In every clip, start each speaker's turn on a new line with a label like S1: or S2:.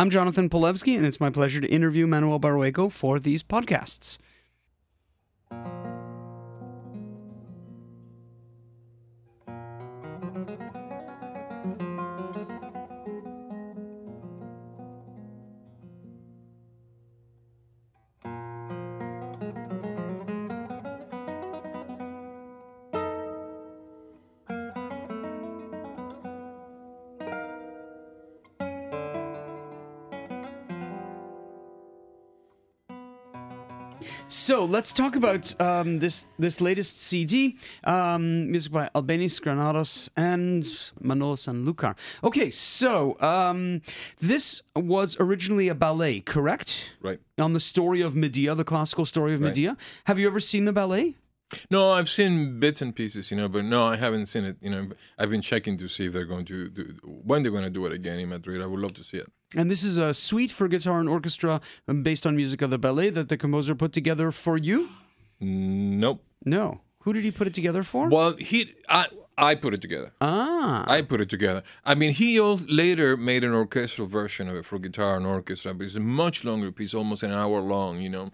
S1: I'm Jonathan Polewski, and it's my pleasure to interview Manuel Barrueco for these podcasts. So let's talk about um, this this latest CD, um, music by Albéniz Granados and Manolo Sanlúcar. Okay, so um, this was originally a ballet, correct?
S2: Right.
S1: On the story of Medea, the classical story of
S2: Right.
S1: Medea. Have you ever seen the ballet?
S2: No, I've seen bits and pieces, you know, but no, I haven't seen it. You know, I've been checking to see if they're going to do when they're going to do it again in Madrid. I would love to see it.
S1: And this is a suite for guitar and orchestra um, based on music of the ballet that the composer put together for you.
S2: Nope.
S1: No, who did he put it together for?
S2: Well, he, I, I put it together.
S1: Ah,
S2: I put it together. I mean, he later made an orchestral version of it for guitar and orchestra, but it's a much longer piece, almost an hour long, you know.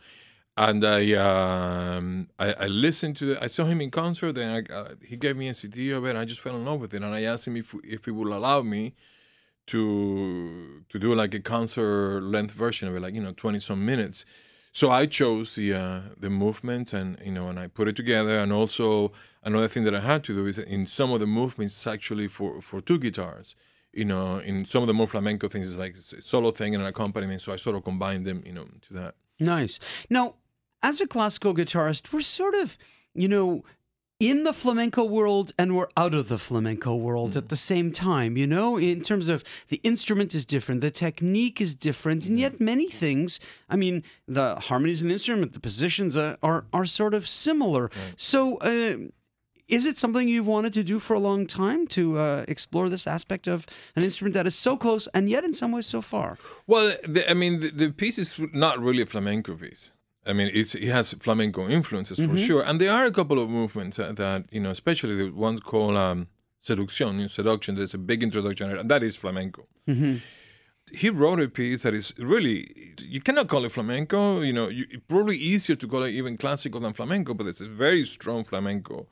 S2: And I, um, I, I listened to it. I saw him in concert, and I, uh, he gave me a CD of it. And I just fell in love with it, and I asked him if if he would allow me to to do like a concert length version of it, like you know, twenty some minutes. So I chose the uh, the movement, and you know, and I put it together. And also another thing that I had to do is in some of the movements, actually for for two guitars. You know, in some of the more flamenco things, it's like a solo thing and an accompaniment. So I sort of combined them, you know, to that.
S1: nice. Now, as a classical guitarist, we're sort of, you know, in the flamenco world and we're out of the flamenco world at the same time, you know, in terms of the instrument is different, the technique is different, and yet many things, I mean, the harmonies in the instrument, the positions uh, are, are sort of similar. So, uh, is it something you've wanted to do for a long time to uh, explore this aspect of an instrument that is so close and yet in some ways so far?
S2: Well, the, I mean, the, the piece is not really a flamenco piece. I mean, it's, it has flamenco influences for mm-hmm. sure, and there are a couple of movements that, that you know, especially the ones called um, know, seduction. There's a big introduction, and that is flamenco. Mm-hmm. He wrote a piece that is really you cannot call it flamenco. You know, you, probably easier to call it even classical than flamenco, but it's a very strong flamenco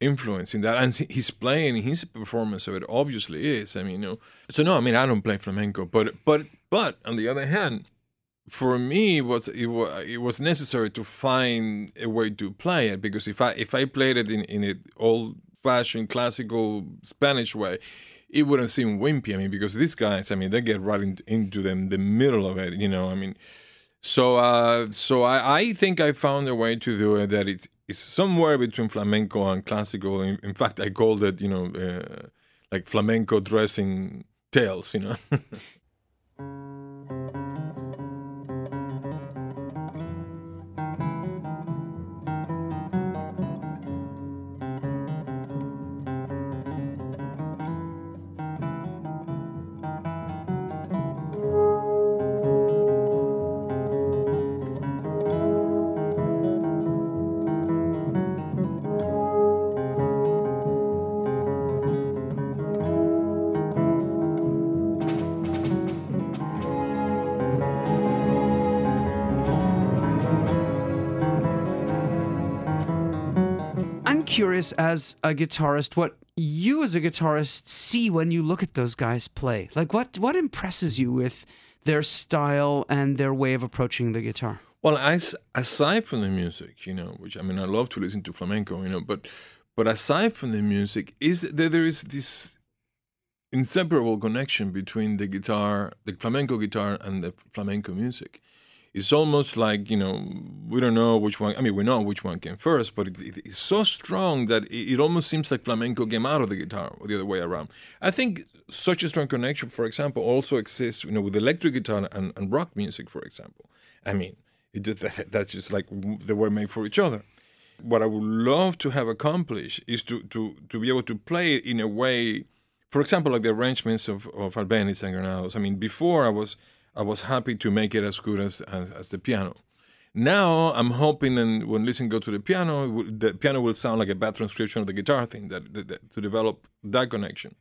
S2: influence in that and he's playing his performance of it obviously is i mean you know so no i mean i don't play flamenco but but but on the other hand for me it was it it was necessary to find a way to play it because if i if i played it in in an old fashioned classical spanish way it wouldn't seem wimpy i mean because these guys i mean they get right in, into them the middle of it you know i mean so uh, so I, I think I found a way to do it that it's, it's somewhere between flamenco and classical. In, in fact, I called it, you know, uh, like flamenco dressing tales, you know.
S1: curious as a guitarist what you as a guitarist see when you look at those guys play. Like what what impresses you with their style and their way of approaching the guitar?
S2: Well, as, aside from the music, you know, which I mean, I love to listen to flamenco, you know, but but aside from the music, is that there is this inseparable connection between the guitar, the flamenco guitar, and the flamenco music. It's almost like you know we don't know which one. I mean, we know which one came first, but it, it- it's so strong that it, it almost seems like flamenco came out of the guitar, or the other way around. I think such a strong connection, for example, also exists, you know, with electric guitar and, and rock music, for example. I mean, it just, that's just like they were made for each other. What I would love to have accomplished is to to to be able to play in a way, for example, like the arrangements of of Albeniz and Granados. I mean, before I was I was happy to make it as good as as, as the piano. Now I'm hoping that when listening go to the piano, the piano will sound like a bad transcription of the guitar thing. That, that, that- to develop that connection.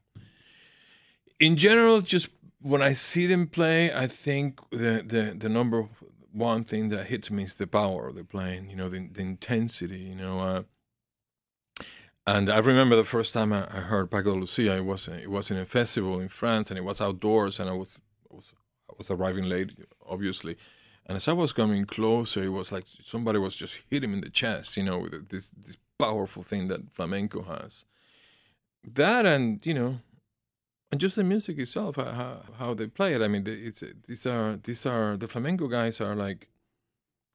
S2: In general, just when I see them play, I think the the the number one thing that hits me is the power of the playing. You know, the the intensity. You know. Uh, and I remember the first time I, I heard Paco Lucia. It was it was in a festival in France, and it was outdoors, and I was I was, was arriving late, obviously. And as I was coming closer, it was like somebody was just hitting him in the chest, you know, with this this powerful thing that flamenco has. That and you know, and just the music itself, how how they play it. I mean, it's these are these are the flamenco guys are like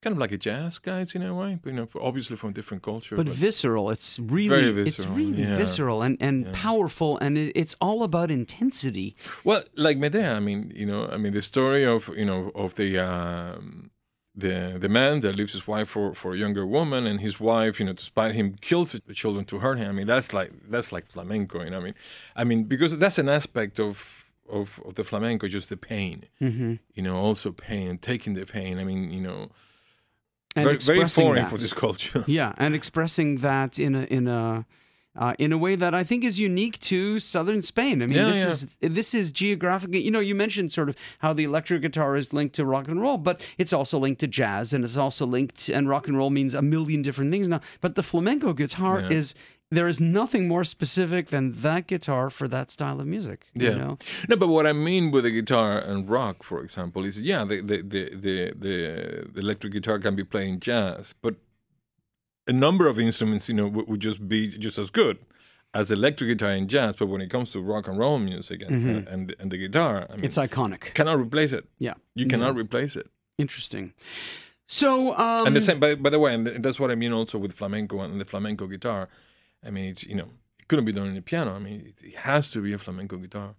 S2: kind of like a jazz guys in a way, but, you know, obviously from different culture.
S1: But, but visceral. It's really, visceral, it's really yeah. visceral and, and yeah. powerful, and it's all about intensity.
S2: Well, like Medea, I mean, you know, I mean, the story of you know of the um, the the man that leaves his wife for, for a younger woman, and his wife, you know, despite him, kills the children to hurt him. I mean, that's like that's like flamenco, you know. I mean, I mean, because that's an aspect of of, of the flamenco, just the pain, mm-hmm. you know, also pain, taking the pain. I mean, you know
S1: and
S2: very, very foreign that. for this culture.
S1: Yeah, and expressing that in a in a uh, in a way that I think is unique to southern Spain. I mean, yeah, this yeah. is this is geographically. You know, you mentioned sort of how the electric guitar is linked to rock and roll, but it's also linked to jazz, and it's also linked. To, and rock and roll means a million different things now. But the flamenco guitar yeah. is there is nothing more specific than that guitar for that style of music. Yeah. You know?
S2: No, but what I mean with the guitar and rock, for example, is yeah, the the the the, the, electric guitar can be playing jazz, but a number of instruments, you know, would, would just be just as good as electric guitar and jazz. But when it comes to rock and roll music and mm-hmm. and, and the guitar, I mean,
S1: it's iconic.
S2: Cannot replace it.
S1: Yeah,
S2: you cannot mm-hmm. replace it.
S1: Interesting. So, um,
S2: and the same, by, by the way, and that's what I mean also with flamenco and the flamenco guitar I mean, it's you know, it couldn't be done in a piano. I mean, it, it has to be a flamenco guitar.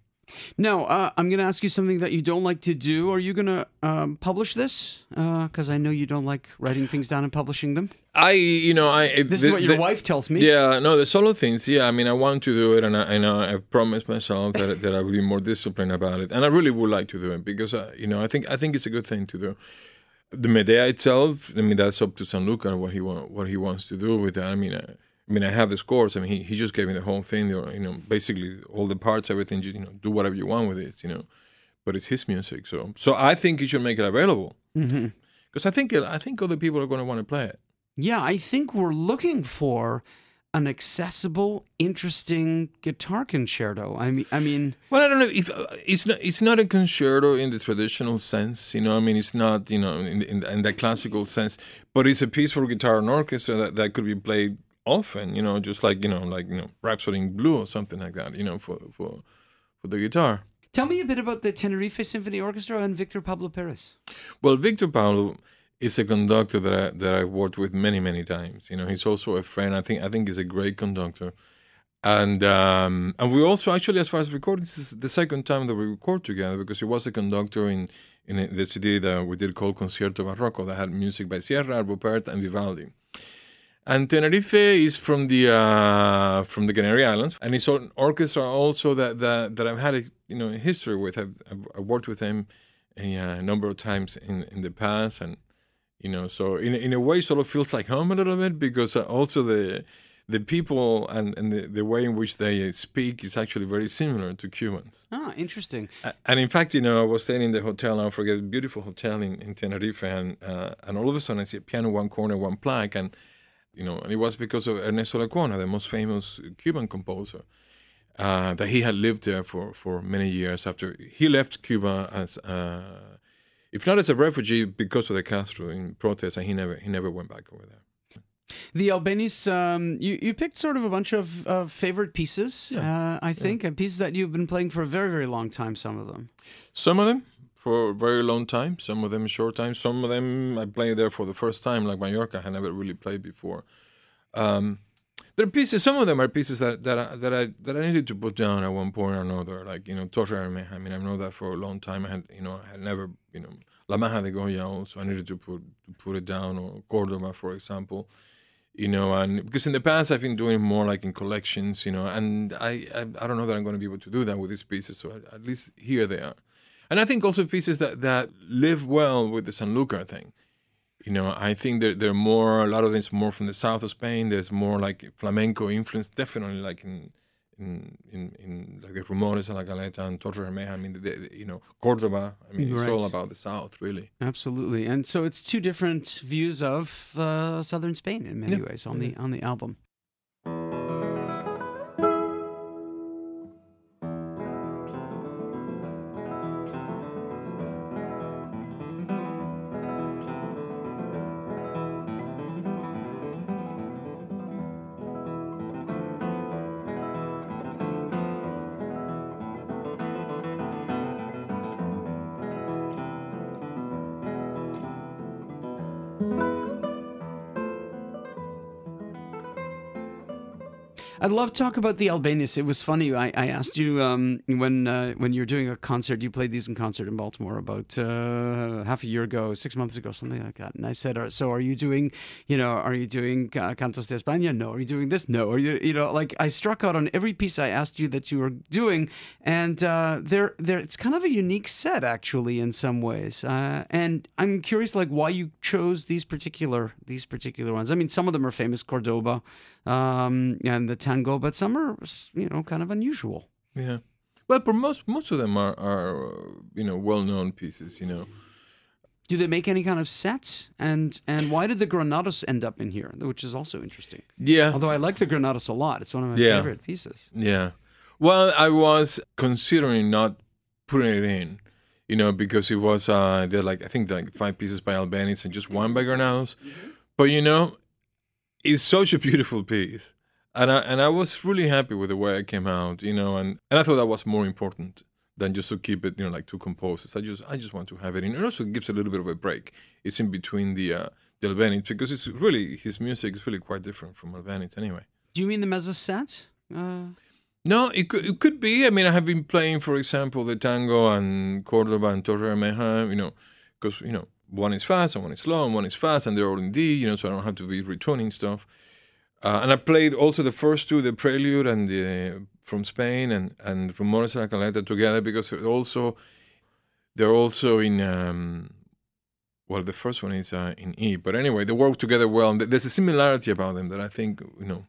S1: Now, uh, I'm going to ask you something that you don't like to do. Are you going to um, publish this? Because uh, I know you don't like writing things down and publishing them.
S2: I, you know, I.
S1: This the, is what your the, wife tells me.
S2: Yeah, no, the solo things. Yeah, I mean, I want to do it, and I, and I, I promised myself that that I will be more disciplined about it, and I really would like to do it because, uh, you know, I think I think it's a good thing to do. The Medea itself, I mean, that's up to Sanlúcar and what he want, what he wants to do with that. I mean. Uh, I mean, I have the scores. I mean, he, he just gave me the whole thing. You know, basically all the parts, everything. You know, do whatever you want with it. You know, but it's his music. So, so I think he should make it available because mm-hmm. I think I think other people are going to want to play it.
S1: Yeah, I think we're looking for an accessible, interesting guitar concerto. I mean, I mean.
S2: Well, I don't know if uh, it's not. It's not a concerto in the traditional sense. You know, I mean, it's not. You know, in in, in that classical sense. But it's a piece for guitar and orchestra that, that could be played often, you know, just like you know, like you know, Rhapsody in Blue or something like that, you know, for for for the guitar.
S1: Tell me a bit about the Tenerife Symphony Orchestra and Victor Pablo Perez.
S2: Well, Victor Pablo is a conductor that I that I worked with many many times. You know, he's also a friend. I think I think he's a great conductor. And um, and we also actually, as far as recording, this is the second time that we record together because he was a conductor in in the CD that we did called Concierto Barroco that had music by Sierra, Rupert, and Vivaldi. And Tenerife is from the uh, from the Canary Islands, and it's an orchestra also that that, that I've had a you know history with. I've, I've worked with him a, a, number of times in, in the past, and you know, so in in a way, sort of feels like home a little bit because also the the people and, and the, the way in which they speak is actually very similar to Cubans.
S1: Ah, interesting.
S2: And in fact, you know, I was staying in the hotel, I forget, a beautiful hotel in, in Tenerife, and uh, and all of a sudden I see a piano, one corner, one plaque, and you know, and it was because of Ernesto Lecuona, the most famous Cuban composer, uh, that he had lived there for, for many years after he left Cuba as, uh, if not as a refugee, because of the Castro in protest, and he never he never went back over there.
S1: The Albéniz, um, you, you picked sort of a bunch of uh, favorite pieces, yeah. Uh, I think, yeah. and pieces that you've been playing for a very, very long time, some of them.
S2: Some of them, for a very long time. Some of them short time. Some of them I played there for the first time, like Mallorca. I never really played before. Um, there are pieces. Some of them are pieces that that I, that I that I needed to put down at one point or another. Like you know, Torre Bermeja. I mean, I know that for a long time. I had you know I had never you know La Maja de Goya also. I needed to put to put it down or Cordoba, for example. You know, and because in the past I've been doing more like in collections, you know, and I I, I don't know that I'm going to be able to do that with these pieces. So at, at least here they are and I think also pieces that that live well with the San Sanlúcar thing. You know, I think they're, they're more a lot of things more from the south of Spain. There's more like flamenco influence, definitely like in in in, in like the Rumores and La Caleta and Torre Bermeja. I mean, the, the, you know, Cordoba. I mean, it's all about the south, really.
S1: Absolutely, and so it's two different views of uh, southern Spain in many
S2: Yeah,
S1: ways on the
S2: is.
S1: on the album. Thank you. I'd love to talk about the Albéniz. It was funny. I, I asked you um, when uh, when you're doing a concert. You played these in concert in Baltimore about uh, half a year ago, six months ago, something like that. And I said, "So are you doing? You know, are you doing Cantos de España? No. Are you doing this? No. Are you? You know, like I struck out on every piece I asked you that you were doing, and uh, they're they're it's kind of a unique set actually in some ways. Uh, and I'm curious, like why you chose these particular these particular ones. I mean, some of them are famous, Cordoba, um, and the tango, but some are you know kind of unusual.
S2: Yeah. Well, but most most of them are are uh, you know well known pieces. You know.
S1: Do they make any kind of set? And and why did the Granados end up in here? Which is also interesting.
S2: Yeah.
S1: Although I like the Granados a lot, it's one of my
S2: Yeah.
S1: favorite pieces.
S2: Yeah. Well, I was considering not putting it in, you know, because it was uh they're like I think like five pieces by Albéniz and just one by Granados. But you know, it's such a beautiful piece. And I and I was really happy with the way I came out, you know, and, and I thought that was more important than just to keep it, you know, like two composers. I just I just want to have it in. It also gives a little bit of a break. It's in between the uh the Albéniz because it's really his music is really quite different from Albéniz anyway.
S1: Do you mean the mezzo set? Uh,
S2: No, it could it could be. I mean, I have been playing, for example, the tango and Cordoba and Torre Bermeja, you know, because you know one is fast and one is slow and one is fast and they're all in D, you know, so I don't have to be retuning stuff. Uh, and I played also the first two, the Prelude and the from Spain and and de la Caleta together because they're also they're also in. Um, well, the first one is uh, in E, but anyway, they work together well. And there's a similarity about them that I think you know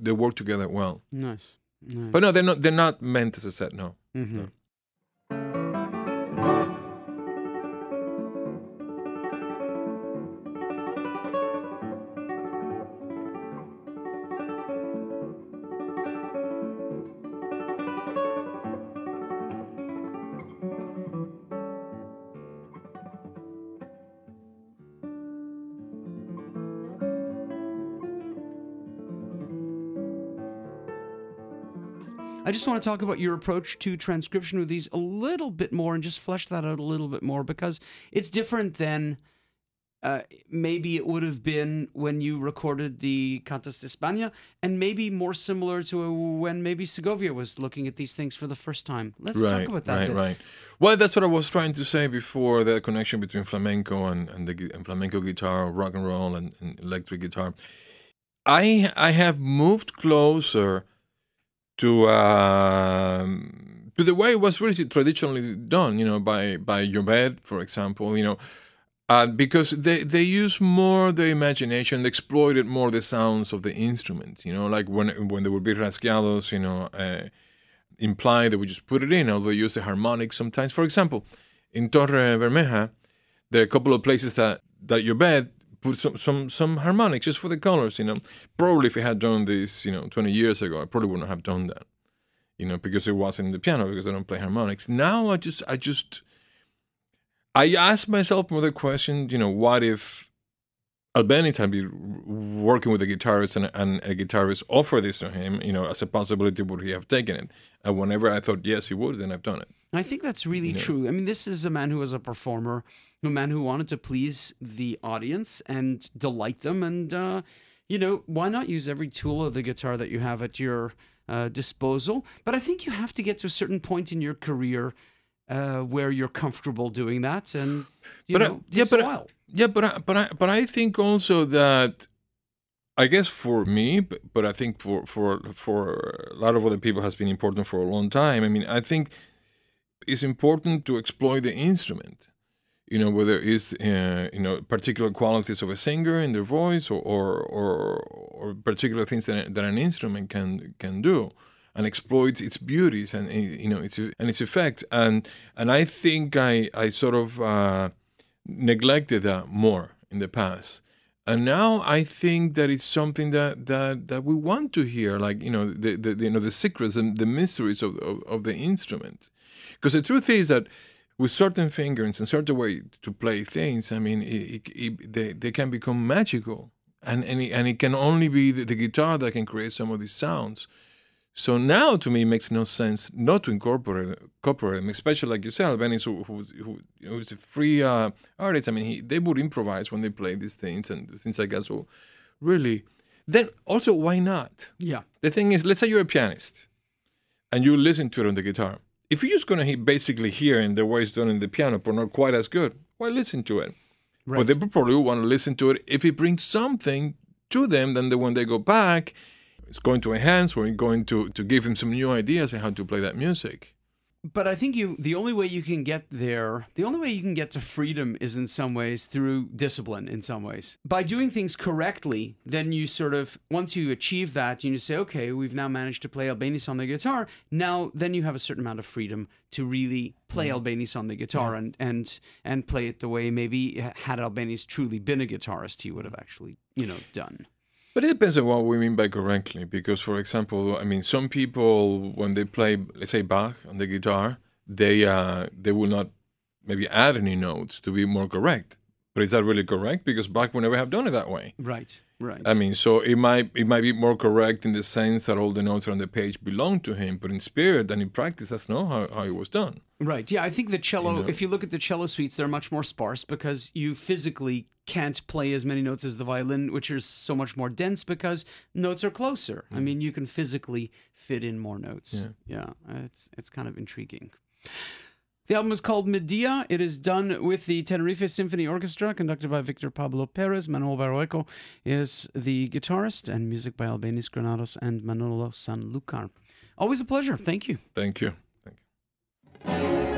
S2: they work together well.
S1: nice. nice.
S2: But no, they're not. They're not meant as a set. No.
S1: Mhm. I just want to talk about your approach to transcription with these a little bit more and just flesh that out a little bit more because it's different than uh, maybe it would have been when you recorded the Cantos de España, and maybe more similar to when maybe Segovia was looking at these things for the first time. Let's
S2: right.
S1: talk about that.
S2: right.
S1: bit.
S2: Right. Well, that's what I was trying to say before. The connection between flamenco and and the and flamenco guitar, rock and roll, and, and electric guitar. I I have moved closer to um, to the way it was really traditionally done. You know, by by Llobet, for example. You know. Uh, because they, they use more the imagination, they exploited more the sounds of the instrument, you know, like when when there would be rasgados, you know, uh, imply that we just put it in, although they use the harmonics sometimes. For example, in Torre Bermeja, there are a couple of places that, that Llobet put some, some, some harmonics just for the colors, you know. Probably if I had done this, you know, 20 years ago, I probably wouldn't have done that, you know, because it wasn't the piano, because I don't play harmonics. Now I just, I just, I ask myself another question, you know, what if Albéniz had been working with a guitarist and, and a guitarist offered this to him, you know, as a possibility, would he have taken it? And whenever I thought yes, he would, then I've done it.
S1: I think that's really true. I mean, this is a man who was a performer, a man who wanted to please the audience and delight them. And, uh, you know, why not use every tool of the guitar that you have at your uh, disposal? But I think you have to get to a certain point in your career uh, where you're comfortable doing that. And, you
S2: But I-
S1: know,
S2: yeah, but I-. Yeah, but I, but I, but I think also that, I guess for me, but, but I think for for for a lot of other people has been important for a long time. I mean, I think it's important to exploit the instrument. you know whether it's uh, you know particular qualities of a singer in their voice or or or, or particular things that, that an instrument can can do and exploits its beauties and you know its and its effect and and I think I I sort of uh, neglected that more in the past and now I think that it's something that that that we want to hear like you know the, the you know the secrets and the mysteries of of, of the instrument because the truth is that with certain fingerings and certain way to play things, I mean, it, it, it, they, they can become magical. And, and, it, and it can only be the, the, guitar that can create some of these sounds. So now, to me, it makes no sense not to incorporate, incorporate them, especially like you said, Albeniz, who, who's, who, who's a free uh, artist. I mean, he, they would improvise when they play these things and things like that. So, really, then also, why not?
S1: Yeah.
S2: The thing is, let's say you're a pianist and you listen to it on the guitar if you're just going to basically hear in the way it's done in the piano, but not quite as good, why listen to it? Right. But they probably want to listen to it if it brings something to them. Then the when they go back, it's going to enhance or going to to give him some new ideas on how to play that music
S1: but I think you the only way you can get there, the only way you can get to freedom is in some ways through discipline in some ways. By doing things correctly, then you sort of once you achieve that, you say, okay, we've now managed to play Albeniz on the guitar. Now then you have a certain amount of freedom to really play mm. Albeniz on the guitar yeah. and and and play it the way maybe had Albeniz truly been a guitarist, he would have actually, you know, done.
S2: But it depends on what we mean by correctly, because, for example, I mean, some people when they play, let's say Bach on the guitar, they uh, they will not maybe add any notes to be more correct. But is that really correct? Because Bach would never have done it that way.
S1: Right. Right.
S2: I mean, so it might it might be more correct in the sense that all the notes on the page belong to him, but in spirit and in practice, that's not how, how it was done.
S1: Right. Yeah, I think the cello. You know? If you look at the cello suites, they're much more sparse because you physically can't play as many notes as the violin, which is so much more dense because notes are closer. Mm. I mean, you can physically fit in more notes. Yeah. yeah, it's it's kind of intriguing. The album is called Medea. It is done with the Tenerife Symphony Orchestra, conducted by Victor Pablo Perez. Manuel Barrueco is the guitarist, and music by Albéniz Granados and Manolo Sanlúcar. Always a pleasure. Thank you. Thank you.
S2: Thank you.